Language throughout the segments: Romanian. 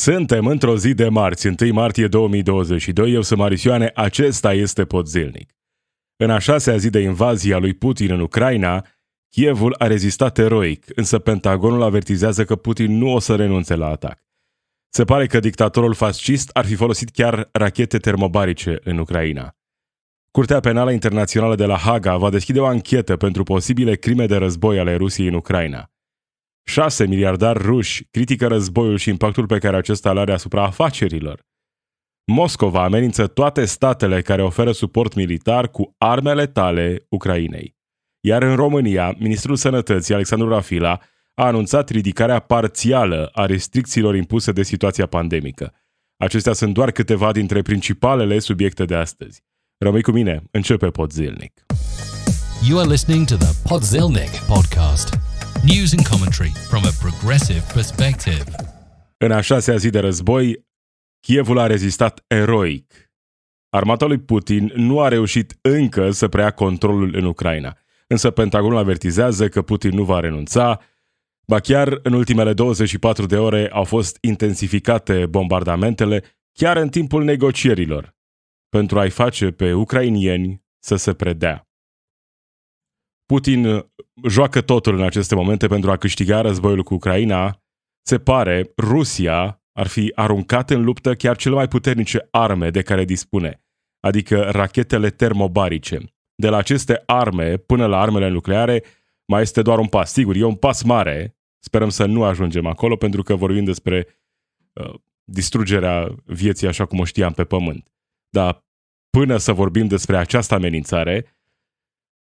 Suntem într-o zi de marți, 1 martie 2022. Eu sunt Marisioane, acesta este Pod Zilnic. În a șasea zi de invazie a lui Putin în Ucraina, Kievul a rezistat eroic, însă Pentagonul avertizează că Putin nu o să renunțe la atac. Se pare că dictatorul fascist ar fi folosit chiar rachete termobarice în Ucraina. Curtea Penală Internațională de la Haga va deschide o anchetă pentru posibile crime de război ale Rusiei în Ucraina. Șase miliardari ruși critică războiul și impactul pe care acesta îl are asupra afacerilor. Moscova amenință toate statele care oferă suport militar cu armele tale Ucrainei. Iar în România, ministrul sănătății Alexandru Rafila a anunțat ridicarea parțială a restricțiilor impuse de situația pandemică. Acestea sunt doar câteva dintre principalele subiecte de astăzi. Rămâi cu mine, începe Podzilnic. You are listening to the Podzilnic podcast. News and commentary from a progressive perspective. În a șasea zi de război, Kievul a rezistat eroic. Armata lui Putin nu a reușit încă să preia controlul în Ucraina, însă Pentagonul avertizează că Putin nu va renunța, ba chiar în ultimele 24 de ore au fost intensificate bombardamentele chiar în timpul negocierilor, pentru a-i face pe ucrainieni să se predea. Putin uh, joacă totul în aceste momente pentru a câștiga războiul cu Ucraina. Se pare, Rusia ar fi aruncat în luptă chiar cele mai puternice arme de care dispune, adică rachetele termobarice. De la aceste arme până la armele nucleare mai este doar un pas. Sigur, e un pas mare, sperăm să nu ajungem acolo, pentru că vorbim despre uh, distrugerea vieții așa cum o știam pe pământ. Dar până să vorbim despre această amenințare,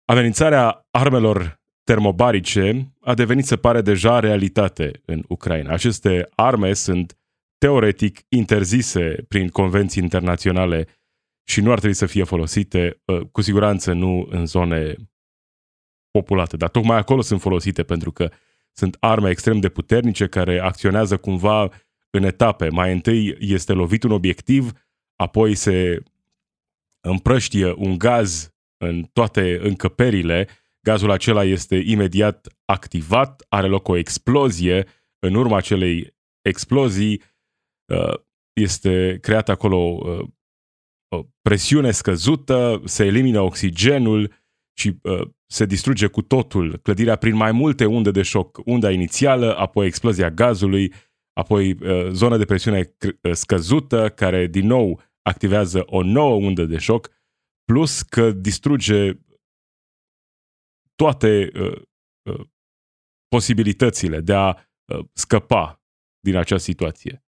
amenințarea armelor termobarice a devenit, se pare, deja realitate în Ucraina. Aceste arme sunt teoretic interzise prin convenții internaționale și nu ar trebui să fie folosite, ă, cu siguranță nu în zone populate, dar tocmai acolo sunt folosite pentru că sunt arme extrem de puternice care acționează cumva în etape. Mai întâi este lovit un obiectiv, apoi se împrăștie un gaz în toate încăperile, gazul acela este imediat activat, are loc o explozie, în urma acelei explozii uh, este creată acolo uh, o presiune scăzută, se elimină oxigenul și uh, se distruge cu totul clădirea prin mai multe unde de șoc. Unda inițială, apoi explozia gazului, apoi zona de presiune scăzută, care din nou activează o nouă undă de șoc, plus că distruge toate uh, uh, posibilitățile de a uh, scăpa din acea situație.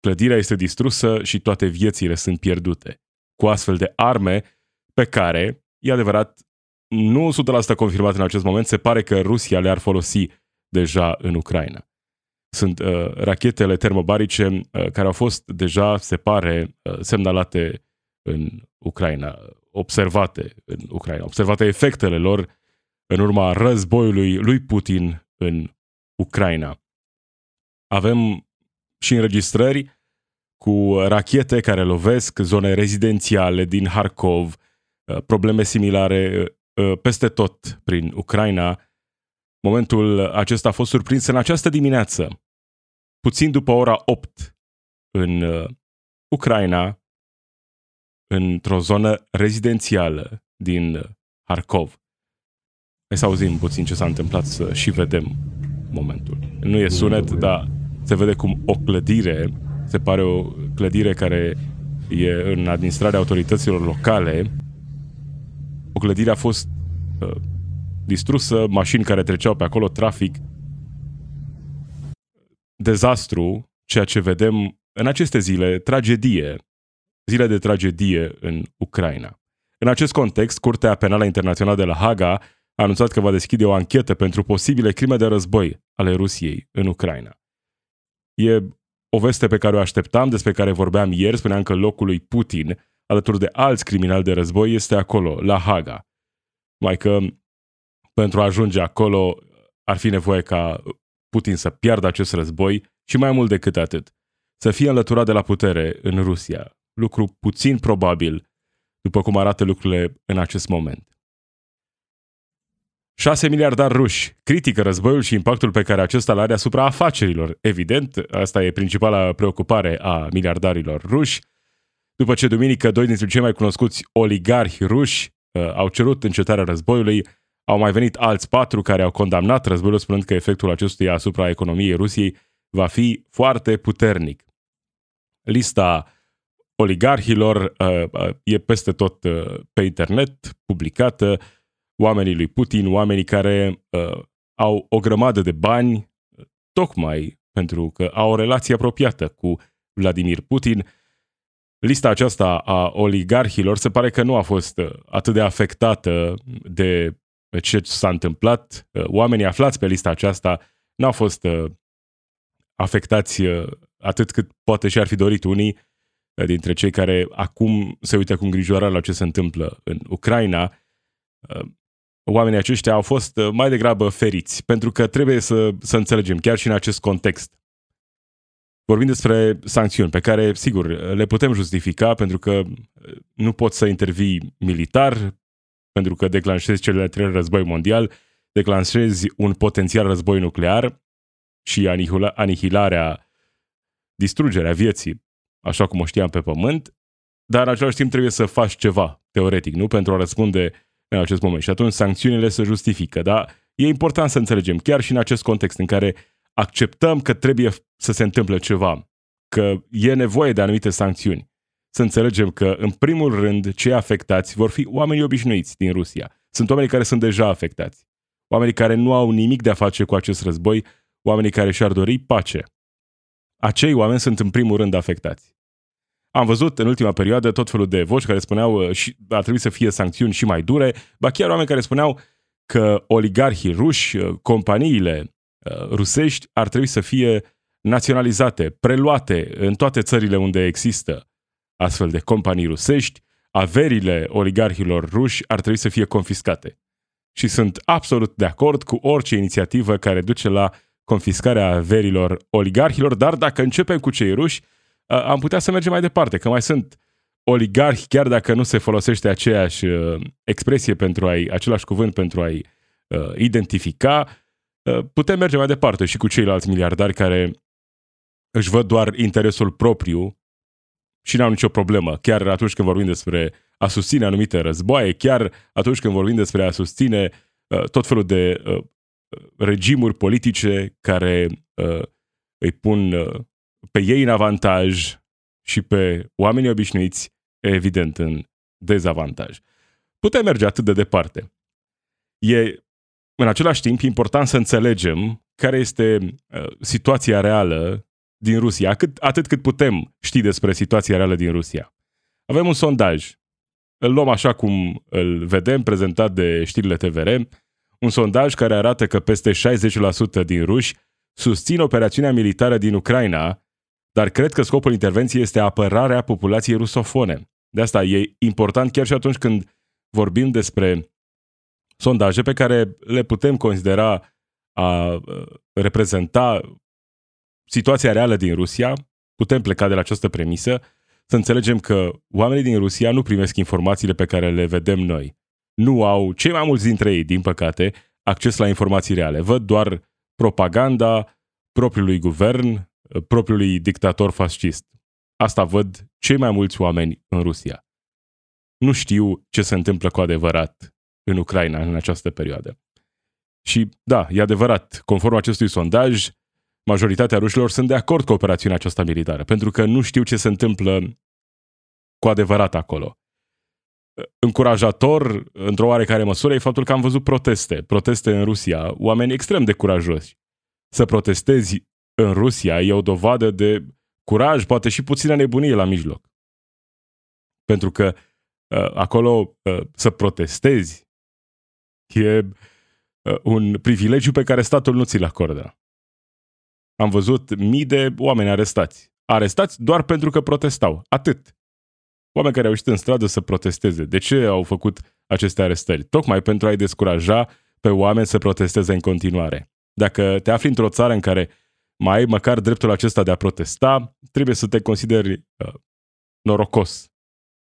Clădirea este distrusă și toate viețile sunt pierdute. Cu astfel de arme pe care, e adevărat, nu 100% confirmat în acest moment, se pare că Rusia le-ar folosi deja în Ucraina. Sunt uh, rachetele termobarice uh, care au fost deja, se pare, uh, semnalate în Ucraina, observate în Ucraina, observate efectele lor în urma războiului lui Putin în Ucraina. Avem și înregistrări cu rachete care lovesc zone rezidențiale din Harkov, uh, probleme similare uh, peste tot prin Ucraina. Momentul acesta a fost surprins în această dimineață, puțin după ora 8 în uh, Ucraina, într-o zonă rezidențială din Harkov. Hai să auzim puțin ce s-a întâmplat să și vedem momentul. Nu e sunet, dar se vede cum o clădire, se pare o clădire care e în administrarea autorităților locale, o clădire a fost uh, distrusă, mașini care treceau pe acolo, trafic, dezastru, ceea ce vedem în aceste zile, tragedie, zile de tragedie în Ucraina. În acest context, Curtea Penală Internațională de la Haga a anunțat că va deschide o anchetă pentru posibile crime de război ale Rusiei în Ucraina. E o veste pe care o așteptam, despre care vorbeam ieri, spuneam că locul lui Putin, alături de alți criminali de război, este acolo, la Haga. Mai că pentru a ajunge acolo ar fi nevoie ca Putin să piardă acest război și mai mult decât atât, să fie înlăturat de la putere în Rusia, lucru puțin probabil, după cum arată lucrurile în acest moment. 6 miliardari ruși critică războiul și impactul pe care acesta îl are asupra afacerilor. Evident, asta e principala preocupare a miliardarilor ruși. După ce duminică doi dintre cei mai cunoscuți oligarhi ruși uh, au cerut încetarea războiului, au mai venit alți patru care au condamnat războiul spunând că efectul acestuia asupra economiei Rusiei va fi foarte puternic. Lista oligarhilor uh, uh, e peste tot uh, pe internet, publicată, oamenii lui Putin, oamenii care uh, au o grămadă de bani, tocmai pentru că au o relație apropiată cu Vladimir Putin. Lista aceasta a oligarhilor se pare că nu a fost uh, atât de afectată de ce s-a întâmplat. Uh, oamenii aflați pe lista aceasta n-au fost uh, afectați atât cât poate și ar fi dorit unii dintre cei care acum se uită cu îngrijorare la ce se întâmplă în Ucraina oamenii aceștia au fost uh, mai degrabă feriți, pentru că trebuie să, să înțelegem, chiar și în acest context. Vorbim despre sancțiuni pe care, sigur, le putem justifica pentru că uh, nu poți să intervii militar, pentru că declanșezi cel de-al treilea război mondial, declanșezi un potențial război nuclear și anihilarea, distrugerea vieții, așa cum o știam pe pământ, dar în același timp trebuie să faci ceva, teoretic, nu? Pentru a răspunde în acest moment. Și atunci sancțiunile se justifică. Dar e important să înțelegem, chiar și în acest context în care acceptăm că trebuie să se întâmple ceva, că e nevoie de anumite sancțiuni, să înțelegem că, în primul rând, cei afectați vor fi oamenii obișnuiți din Rusia. Sunt oamenii care sunt deja afectați. Oamenii care nu au nimic de a face cu acest război, oamenii care și-ar dori pace. Acei oameni sunt în primul rând afectați. Am văzut în ultima perioadă tot felul de voci care spuneau uh, și ar trebui să fie sancțiuni și mai dure, ba chiar oameni care spuneau că oligarhii ruși, uh, companiile uh, rusești ar trebui să fie naționalizate, preluate în toate țările unde există astfel de companii rusești, averile oligarhilor ruși ar trebui să fie confiscate. Și sunt absolut de acord cu orice inițiativă care duce la confiscarea averilor oligarhilor, dar dacă începem cu cei ruși, am putea să mergem mai departe, că mai sunt oligarhi, chiar dacă nu se folosește aceeași uh, expresie pentru a-i, același cuvânt pentru a-i uh, identifica, uh, putem merge mai departe și cu ceilalți miliardari care își văd doar interesul propriu și n-au nicio problemă, chiar atunci când vorbim despre a susține anumite războaie, chiar atunci când vorbim despre a susține uh, tot felul de uh, regimuri politice care uh, îi pun uh, pe ei în avantaj și pe oamenii obișnuiți, evident, în dezavantaj. Putem merge atât de departe. E, în același timp, important să înțelegem care este uh, situația reală din Rusia, atât, atât cât putem ști despre situația reală din Rusia. Avem un sondaj. Îl luăm așa cum îl vedem, prezentat de știrile TVR, un sondaj care arată că peste 60% din ruși susțin operațiunea militară din Ucraina dar cred că scopul intervenției este apărarea populației rusofone. De asta e important chiar și atunci când vorbim despre sondaje pe care le putem considera a reprezenta situația reală din Rusia, putem pleca de la această premisă, să înțelegem că oamenii din Rusia nu primesc informațiile pe care le vedem noi. Nu au, cei mai mulți dintre ei, din păcate, acces la informații reale. Văd doar propaganda propriului guvern, propriului dictator fascist. Asta văd cei mai mulți oameni în Rusia. Nu știu ce se întâmplă cu adevărat în Ucraina în această perioadă. Și da, e adevărat, conform acestui sondaj, majoritatea rușilor sunt de acord cu operațiunea aceasta militară, pentru că nu știu ce se întâmplă cu adevărat acolo. Încurajator, într-o oarecare măsură, e faptul că am văzut proteste, proteste în Rusia, oameni extrem de curajoși. Să protestezi în Rusia e o dovadă de curaj, poate și puțină nebunie la mijloc. Pentru că uh, acolo uh, să protestezi e uh, un privilegiu pe care statul nu ți-l acordă. Am văzut mii de oameni arestați. Arestați doar pentru că protestau. Atât. Oameni care au ieșit în stradă să protesteze. De ce au făcut aceste arestări? Tocmai pentru a-i descuraja pe oameni să protesteze în continuare. Dacă te afli într-o țară în care mai ai măcar dreptul acesta de a protesta, trebuie să te consideri uh, norocos.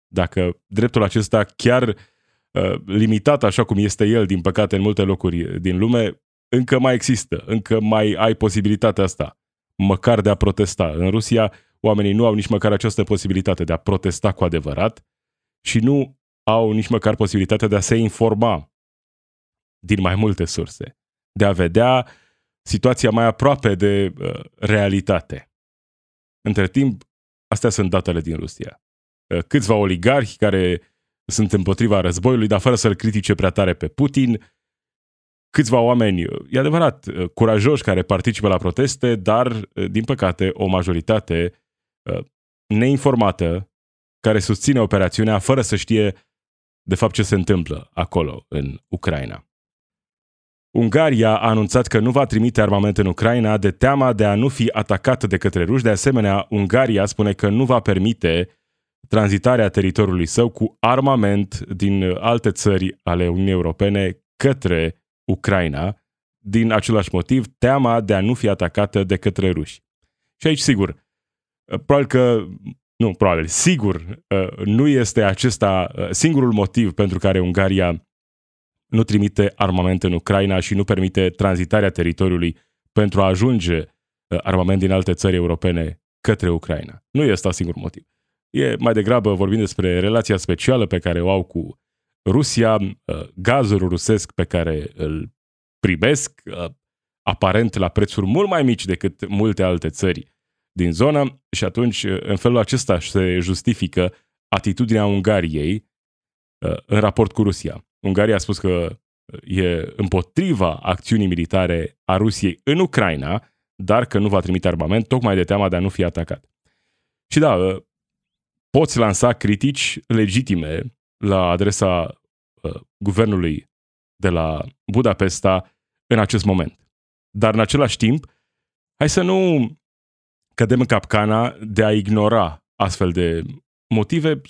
Dacă dreptul acesta chiar uh, limitat așa cum este el, din păcate, în multe locuri din lume, încă mai există, încă mai ai posibilitatea asta, măcar de a protesta. În Rusia, oamenii nu au nici măcar această posibilitate de a protesta cu adevărat și nu au nici măcar posibilitatea de a se informa din mai multe surse, de a vedea situația mai aproape de uh, realitate. Între timp, astea sunt datele din Rusia. Uh, câțiva oligarhi care sunt împotriva războiului, dar fără să-l critique prea tare pe Putin, câțiva oameni, e adevărat, uh, curajoși care participă la proteste, dar, uh, din păcate, o majoritate uh, neinformată care susține operațiunea fără să știe de fapt ce se întâmplă acolo, în Ucraina. Ungaria a anunțat că nu va trimite armament în Ucraina de teama de a nu fi atacată de către ruși. De asemenea, Ungaria spune că nu va permite tranzitarea teritoriului său cu armament din alte țări ale Uniunii Europene către Ucraina, din același motiv, teama de a nu fi atacată de către ruși. Și aici, sigur, probabil că, nu, probabil, sigur, nu este acesta singurul motiv pentru care Ungaria nu trimite armament în Ucraina și nu permite tranzitarea teritoriului pentru a ajunge armament din alte țări europene către Ucraina. Nu este singur motiv. E mai degrabă vorbim despre relația specială pe care o au cu Rusia, uh, gazul rusesc pe care îl primesc, uh, aparent la prețuri mult mai mici decât multe alte țări din zonă și atunci uh, în felul acesta se justifică atitudinea Ungariei în raport cu Rusia. Ungaria a spus că e împotriva acțiunii militare a Rusiei în Ucraina, dar că nu va trimite armament tocmai de teama de a nu fi atacat. Și da, poți lansa critici legitime la adresa uh, guvernului de la Budapesta în acest moment. Dar în același timp, hai să nu cădem în capcana de a ignora astfel de motive 100%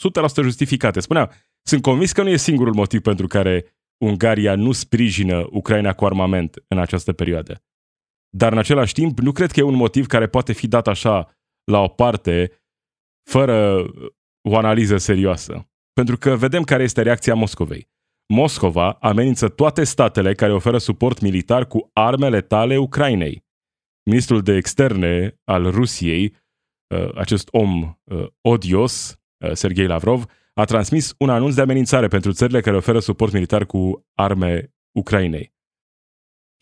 justificate. Spuneam, sunt convins că nu e singurul motiv pentru care Ungaria nu sprijină Ucraina cu armament în această perioadă. Dar în același timp, nu cred că e un motiv care poate fi dat așa la o parte, fără o analiză serioasă. Pentru că vedem care este reacția Moscovei. Moscova amenință toate statele care oferă suport militar cu arme letale Ucrainei. Ministrul de externe al Rusiei, uh, acest om uh, odios, uh, Sergei Lavrov, a transmis un anunț de amenințare pentru țările care oferă suport militar cu arme Ucrainei.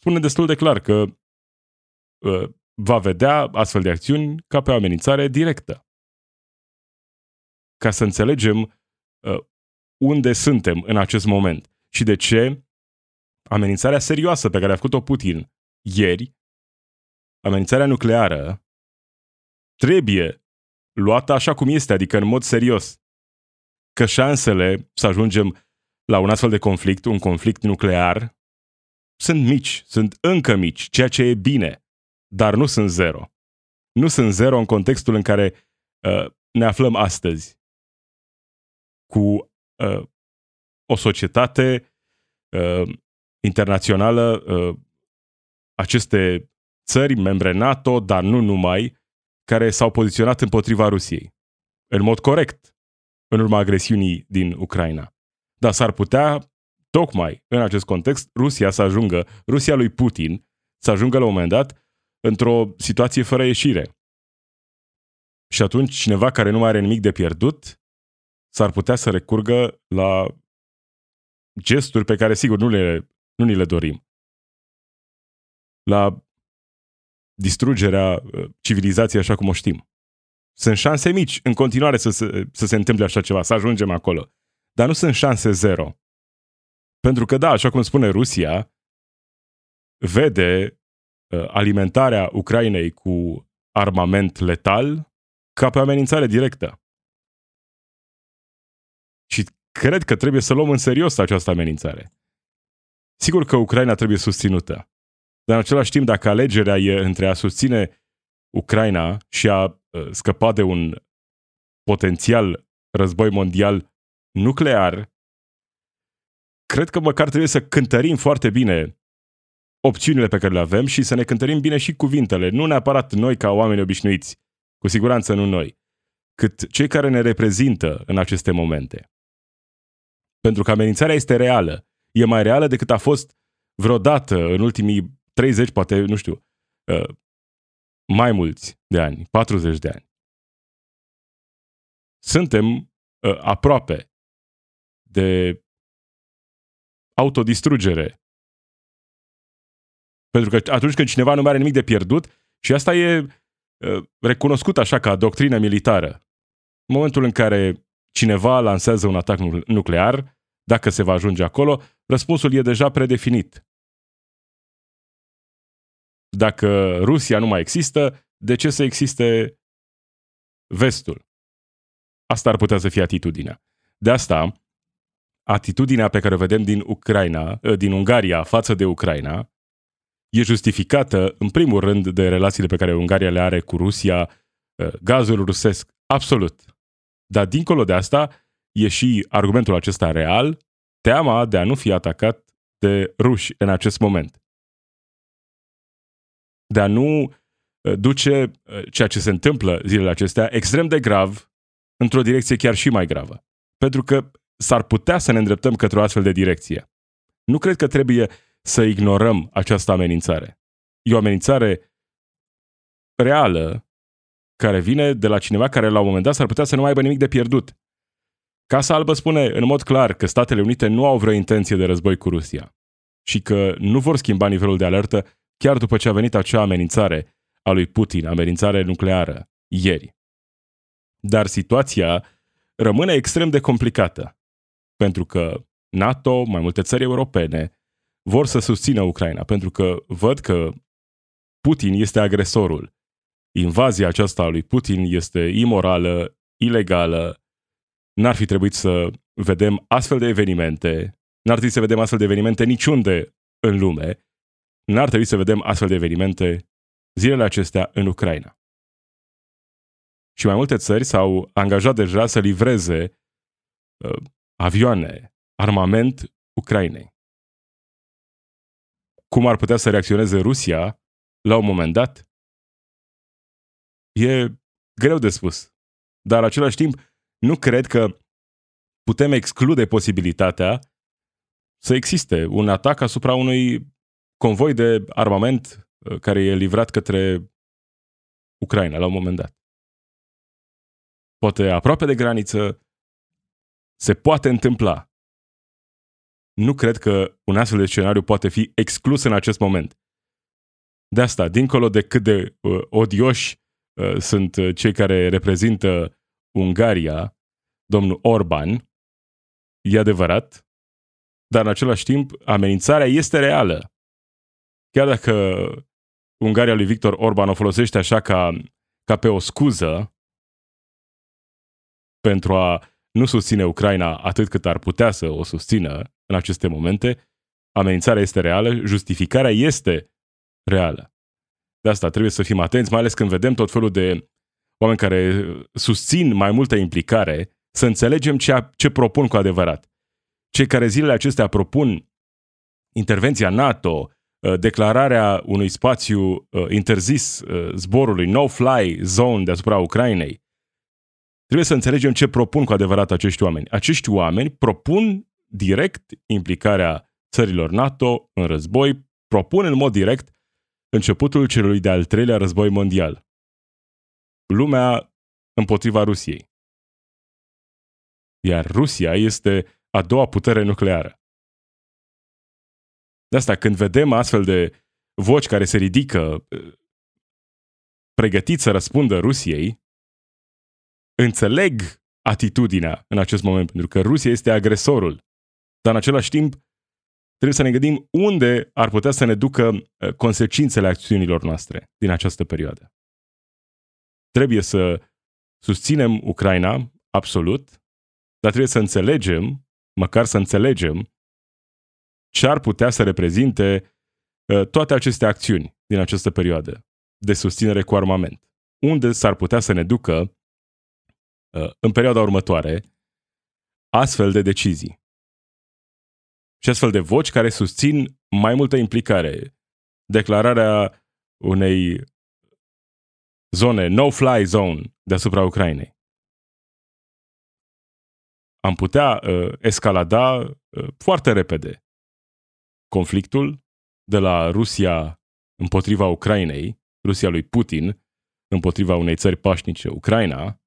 Spune destul de clar că va vedea astfel de acțiuni ca pe o amenințare directă ca să înțelegem uh, unde suntem în acest moment și de ce amenințarea serioasă pe care a făcut-o Putin ieri, amenințarea nucleară, trebuie luată așa cum este, adică în mod serios. Că șansele să ajungem la un astfel de conflict, un conflict nuclear, sunt mici, sunt încă mici, ceea ce e bine, dar nu sunt zero. Nu sunt zero în contextul în care uh, ne aflăm astăzi cu uh, o societate uh, internațională, uh, aceste țări membre NATO, dar nu numai, care s-au poziționat împotriva Rusiei. În mod corect, în urma agresiunii din Ucraina. Dar s-ar putea, tocmai în acest context, Rusia să ajungă, Rusia lui Putin, să ajungă la un moment dat într-o situație fără ieșire. Și atunci cineva care nu mai are nimic de pierdut s-ar putea să recurgă la gesturi pe care, sigur, nu, le, nu ni le dorim. La distrugerea uh, civilizației așa cum o știm. Sunt șanse mici în continuare să se, să se întâmple așa ceva, să ajungem acolo. Dar nu sunt șanse zero. Pentru că, da, așa cum spune Rusia, vede uh, alimentarea Ucrainei cu armament letal ca pe amenințare directă. Și cred că trebuie să luăm în serios această amenințare. Sigur că Ucraina trebuie susținută, dar în același timp, dacă alegerea e între a susține Ucraina și a uh, scăpa de un potențial război mondial nuclear, cred că măcar trebuie să cântărim foarte bine opțiunile pe care le avem și să ne cântărim bine și cuvintele, nu neapărat noi ca oameni obișnuiți, cu siguranță nu noi, cât cei care ne reprezintă în aceste momente. Pentru că amenințarea este reală. E mai reală decât a fost vreodată în ultimii 30, poate, nu știu, uh, mai mulți de ani, 40 de ani. Suntem uh, aproape de autodistrugere. Pentru că atunci când cineva nu mai are nimic de pierdut, și asta e uh, recunoscut așa ca doctrină militară, în momentul în care cineva lansează un atac nuclear, dacă se va ajunge acolo, răspunsul e deja predefinit. Dacă Rusia nu mai există, de ce să existe vestul? Asta ar putea să fie atitudinea. De asta, atitudinea pe care o vedem din Ucraina, ă, din Ungaria față de Ucraina, e justificată în primul rând de relațiile pe care Ungaria le are cu Rusia, ă, gazul rusesc, absolut. Dar dincolo de asta, e și argumentul acesta real, teama de a nu fi atacat de ruși în acest moment. De a nu uh, duce uh, ceea ce se întâmplă zilele acestea extrem de grav într-o direcție chiar și mai gravă. Pentru că s-ar putea să ne îndreptăm către o astfel de direcție. Nu cred că trebuie să ignorăm această amenințare. E o amenințare reală care vine de la cineva care la un moment dat s-ar putea să nu mai aibă nimic de pierdut. Casa Albă spune în mod clar că Statele Unite nu au vreo intenție de război cu Rusia și că nu vor schimba nivelul de alertă chiar după ce a venit acea amenințare a lui Putin, amenințare nucleară, ieri. Dar situația rămâne extrem de complicată, pentru că NATO, mai multe țări europene, vor să susțină Ucraina, pentru că văd că Putin este agresorul. Invazia aceasta a lui Putin este imorală, ilegală, N-ar fi trebuit să vedem astfel de evenimente, n-ar trebui să vedem astfel de evenimente niciunde în lume, n-ar trebui să vedem astfel de evenimente zilele acestea în Ucraina. Și mai multe țări s-au angajat deja să livreze uh, avioane, armament Ucrainei. Cum ar putea să reacționeze Rusia la un moment dat? E greu de spus. Dar, în același timp, nu cred că putem exclude posibilitatea să existe un atac asupra unui convoi de armament uh, care e livrat către Ucraina la un moment dat. Poate aproape de graniță se poate întâmpla. Nu cred că un astfel de scenariu poate fi exclus în acest moment. De asta, dincolo de cât de uh, odioși uh, sunt uh, cei care reprezintă Ungaria, domnul Orban, e adevărat, dar în același timp amenințarea este reală. Chiar dacă Ungaria lui Victor Orban o folosește așa ca, ca pe o scuză pentru a nu susține Ucraina atât cât ar putea să o susțină în aceste momente, amenințarea este reală, justificarea este reală. De asta trebuie să fim atenți, mai ales când vedem tot felul de oameni care susțin mai multă implicare, să înțelegem ce, ce propun cu adevărat. Cei care zilele acestea propun intervenția NATO, uh, declararea unui spațiu uh, interzis uh, zborului, no-fly zone deasupra Ucrainei, trebuie să înțelegem ce propun cu adevărat acești oameni. Acești oameni propun direct implicarea țărilor NATO în război, propun în mod direct începutul celui de-al treilea război mondial lumea împotriva Rusiei. Iar Rusia este a doua putere nucleară. De asta, când vedem astfel de voci care se ridică pregătiți să răspundă Rusiei, înțeleg atitudinea în acest moment, pentru că Rusia este agresorul. Dar în același timp, trebuie să ne gândim unde ar putea să ne ducă consecințele acțiunilor noastre din această perioadă. Trebuie să susținem Ucraina, absolut, dar trebuie să înțelegem, măcar să înțelegem, ce ar putea să reprezinte uh, toate aceste acțiuni din această perioadă de susținere cu armament. Unde s-ar putea să ne ducă uh, în perioada următoare astfel de decizii. Și astfel de voci care susțin mai multă implicare. Declararea unei zone, no-fly zone deasupra Ucrainei. am putea uh, escalada uh, foarte repede conflictul de la Rusia împotriva Ucrainei, Rusia lui Putin împotriva unei țări pașnice, Ucraina,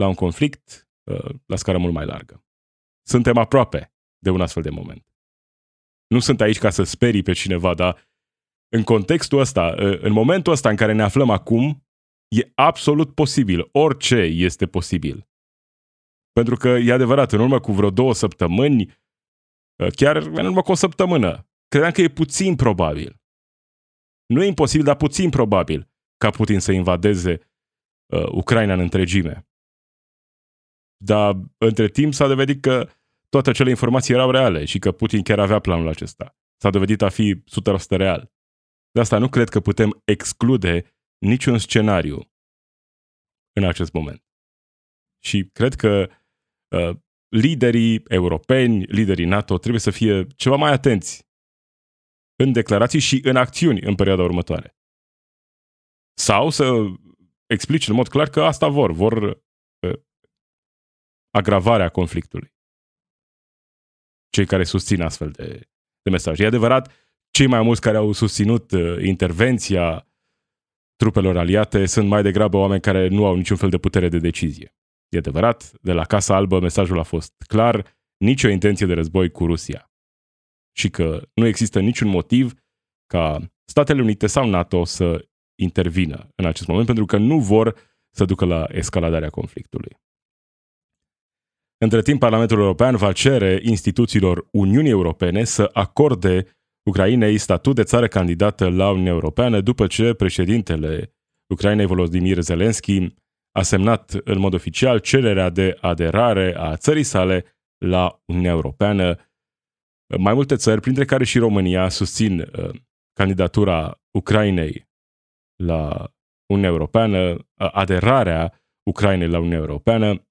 la un conflict uh, la scară mult mai largă. Suntem aproape de un astfel de moment. Nu sunt aici ca să sperii pe cineva, dar în contextul ăsta, uh, în momentul ăsta în care ne aflăm acum, e absolut posibil. Orice este posibil. Pentru că, e adevărat, în urmă cu vreo două săptămâni, uh, chiar în urmă cu o săptămână, credeam că e puțin probabil. Nu e imposibil, dar puțin probabil ca Putin să invadeze uh, Ucraina în întregime. Dar între timp s-a dovedit că toate acele informații erau reale și că Putin chiar avea planul acesta. S-a dovedit a fi 100% real. De asta nu cred că putem exclude niciun scenariu în acest moment. Și cred că uh, liderii europeni, liderii NATO trebuie să fie ceva mai atenți în declarații și în acțiuni în perioada următoare. Sau să explice în mod clar că asta vor, vor uh, agravarea conflictului. Cei care susțin astfel de, de mesaje. E adevărat, cei mai mulți care au susținut uh, intervenția trupelor aliate sunt mai degrabă oameni care nu au niciun fel de putere de decizie. E adevărat, de la Casa Albă mesajul a fost clar, nicio intenție de război cu Rusia. Și că nu există niciun motiv ca Statele Unite sau NATO să intervină în acest moment, pentru că nu vor să ducă la escaladarea conflictului. Între timp, Parlamentul European va cere instituțiilor Uniunii Europene să acorde Ucrainei statut de țară candidată la Uniunea Europeană după ce președintele Ucrainei Volodymyr Zelensky a semnat în mod oficial cererea de aderare a țării sale la Uniunea Europeană. Mai multe țări, printre care și România, susțin uh, candidatura Ucrainei la Uniunea Europeană, aderarea Ucrainei la Uniunea Europeană.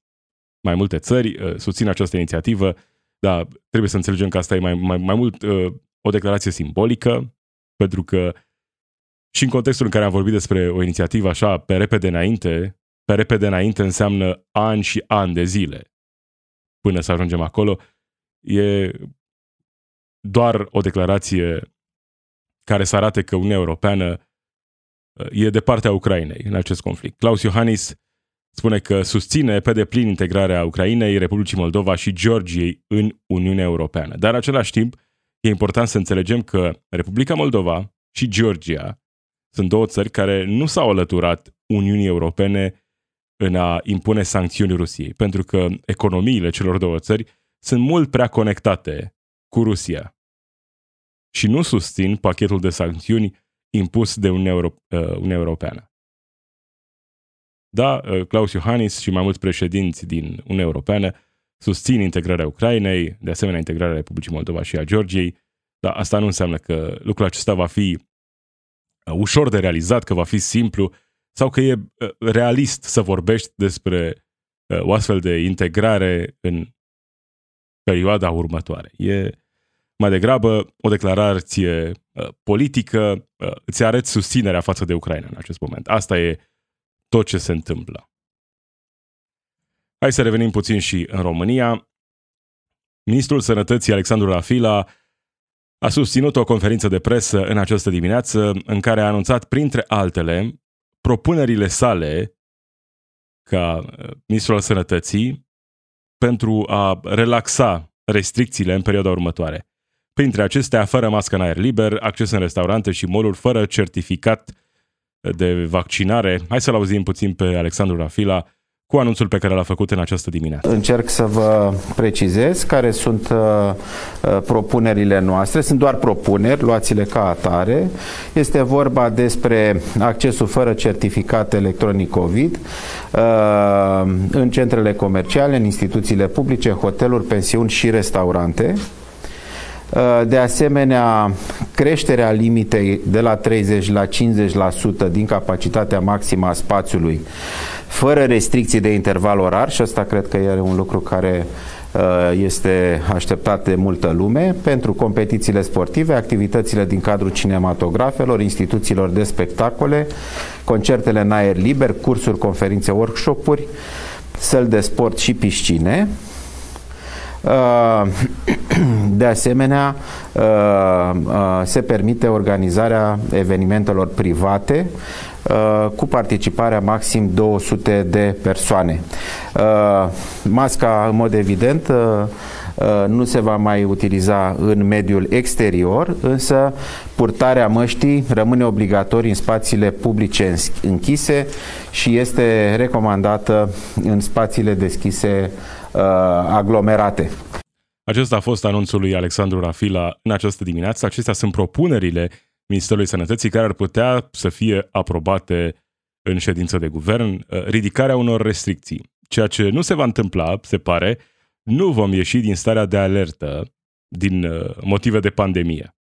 Mai multe țări uh, susțin această inițiativă, dar trebuie să înțelegem că asta e mai, mai, mai mult uh, o declarație simbolică, pentru că și în contextul în care am vorbit despre o inițiativă așa pe repede înainte, pe repede înainte înseamnă ani și ani de zile până să ajungem acolo, e doar o declarație care să arate că Uniunea Europeană e de partea Ucrainei în acest conflict. Klaus Iohannis spune că susține pe deplin integrarea Ucrainei, Republicii Moldova și Georgiei în Uniunea Europeană. Dar în același timp, e important să înțelegem că Republica Moldova și Georgia sunt două țări care nu s-au alăturat Uniunii Europene în a impune sancțiuni Rusiei, pentru că economiile celor două țări sunt mult prea conectate cu Rusia și nu susțin pachetul de sancțiuni impus de Uniunea, Euro- uh, Uniunea Europeană. Da, uh, Klaus Iohannis și mai mulți președinți din Uniunea Europeană susțin integrarea Ucrainei, de asemenea integrarea Republicii Moldova și a Georgiei, dar asta nu înseamnă că lucrul acesta va fi uh, ușor de realizat, că va fi simplu sau că e realist să vorbești despre o astfel de integrare în perioada următoare. E mai degrabă o declarație uh, politică, uh, îți arăți susținerea față de Ucraina în acest moment. Asta e tot ce se întâmplă. Hai să revenim puțin și în România. Ministrul Sănătății Alexandru Rafila a susținut o conferință de presă în această dimineață în care a anunțat, printre altele, propunerile sale ca uh, ministrul al sănătății pentru a relaxa restricțiile în perioada următoare. Printre acestea, fără mască în aer liber, acces în restaurante și moluri fără certificat de vaccinare. Hai să-l auzim puțin pe Alexandru Rafila cu anunțul pe care l-a făcut în această dimineață. Încerc să vă precizez care sunt uh, uh, propunerile noastre. Sunt doar propuneri, luați-le ca atare. Este vorba despre accesul fără certificat electronic COVID uh, în centrele comerciale, în instituțiile publice, hoteluri, pensiuni și restaurante. Uh, de asemenea, creșterea limitei de la 30 la 50% din capacitatea maximă a spațiului, fără restricții de interval orar și asta cred că e un lucru care uh, este așteptat de multă lume pentru competițiile sportive, activitățile din cadrul cinematografelor, instituțiilor de spectacole, concertele în aer liber, cursuri, conferințe, workshop-uri, săli de sport și piscine. De asemenea, se permite organizarea evenimentelor private cu participarea maxim 200 de persoane. Masca, în mod evident, Uh, nu se va mai utiliza în mediul exterior, însă purtarea măștii rămâne obligatorie în spațiile publice închise și este recomandată în spațiile deschise uh, aglomerate. Acesta a fost anunțul lui Alexandru Rafila în această dimineață. Acestea sunt propunerile Ministerului Sănătății care ar putea să fie aprobate în ședință de guvern, uh, ridicarea unor restricții. Ceea ce nu se va întâmpla, se pare, nu vom ieși din starea de alertă din uh, motive de pandemie.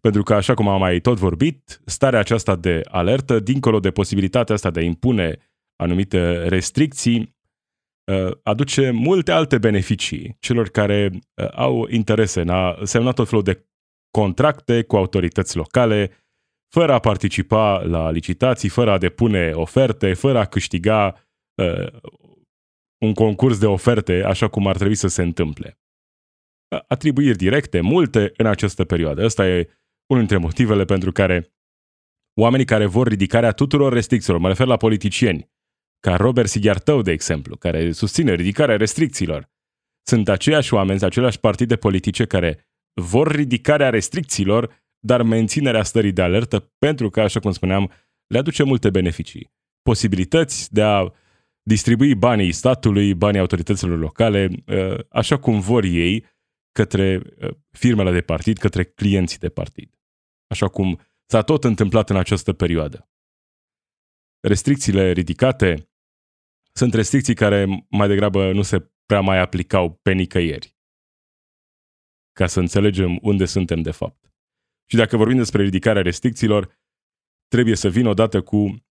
Pentru că, așa cum am mai tot vorbit, starea aceasta de alertă, dincolo de posibilitatea asta de a impune anumite restricții, uh, aduce multe alte beneficii celor care uh, au interese în a semna tot felul de contracte cu autorități locale, fără a participa la licitații, fără a depune oferte, fără a câștiga un concurs de oferte așa cum ar trebui să se întâmple. Atribuiri directe, multe în această perioadă. Ăsta e unul dintre motivele pentru care oamenii care vor ridicarea tuturor restricțiilor, mă refer la politicieni, ca Robert Sighiartău, de exemplu, care susține ridicarea restricțiilor, sunt aceiași oameni, aceleași partide politice care vor ridicarea restricțiilor, dar menținerea stării de alertă, pentru că, așa cum spuneam, le aduce multe beneficii. Posibilități de a distribui banii statului, banii autorităților locale, uh, așa cum vor ei, către uh, firmele de partid, către clienții de partid. Așa cum s-a tot întâmplat în această perioadă. Restricțiile ridicate sunt restricții care mai degrabă nu se prea mai aplicau pe nicăieri. Ca să înțelegem unde suntem de fapt. Și dacă vorbim despre ridicarea restricțiilor, trebuie să vină odată cu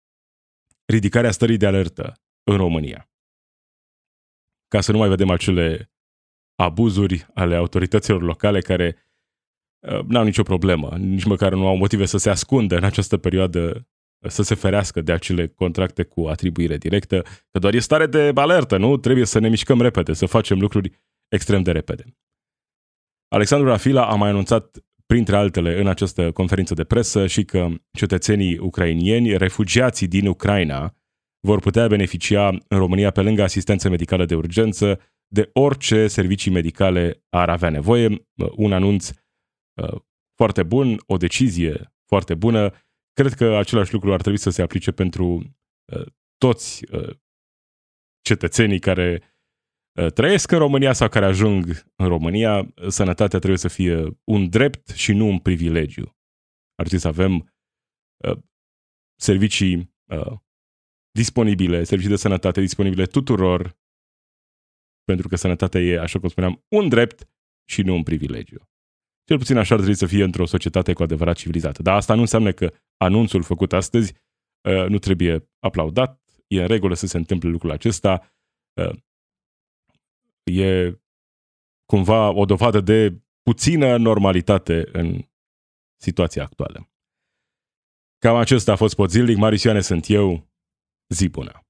ridicarea stării de alertă, în România. Ca să nu mai vedem acele abuzuri ale autorităților locale care uh, n-au nicio problemă, nici măcar nu au motive să se ascundă în această perioadă să se ferească de acele contracte cu atribuire directă, că doar e stare de alertă, nu? Trebuie să ne mișcăm repede, să facem lucruri extrem de repede. Alexandru Rafila a mai anunțat, printre altele, în această conferință de presă și că cetățenii ucrainieni, refugiații din Ucraina, vor putea beneficia în România, pe lângă asistență medicală de urgență, de orice servicii medicale ar avea nevoie. Un anunț uh, foarte bun, o decizie foarte bună. Cred că același lucru ar trebui să se aplice pentru uh, toți uh, cetățenii care trăiesc în România sau care ajung în România. Sănătatea trebuie să fie un drept și nu un privilegiu. Ar trebui să avem servicii disponibile, servicii de sănătate disponibile tuturor, pentru că sănătatea e, așa cum spuneam, un drept și nu un privilegiu. Cel puțin așa ar trebui să fie într-o societate cu adevărat civilizată. Dar asta nu înseamnă că anunțul făcut astăzi uh, nu trebuie aplaudat, e în regulă să se întâmple lucrul acesta, uh, e cumva o dovadă de puțină normalitate în situația actuală. Cam acesta a fost pot zilnic. Marius Ioane sunt eu. Zi bună!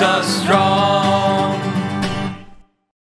us strong.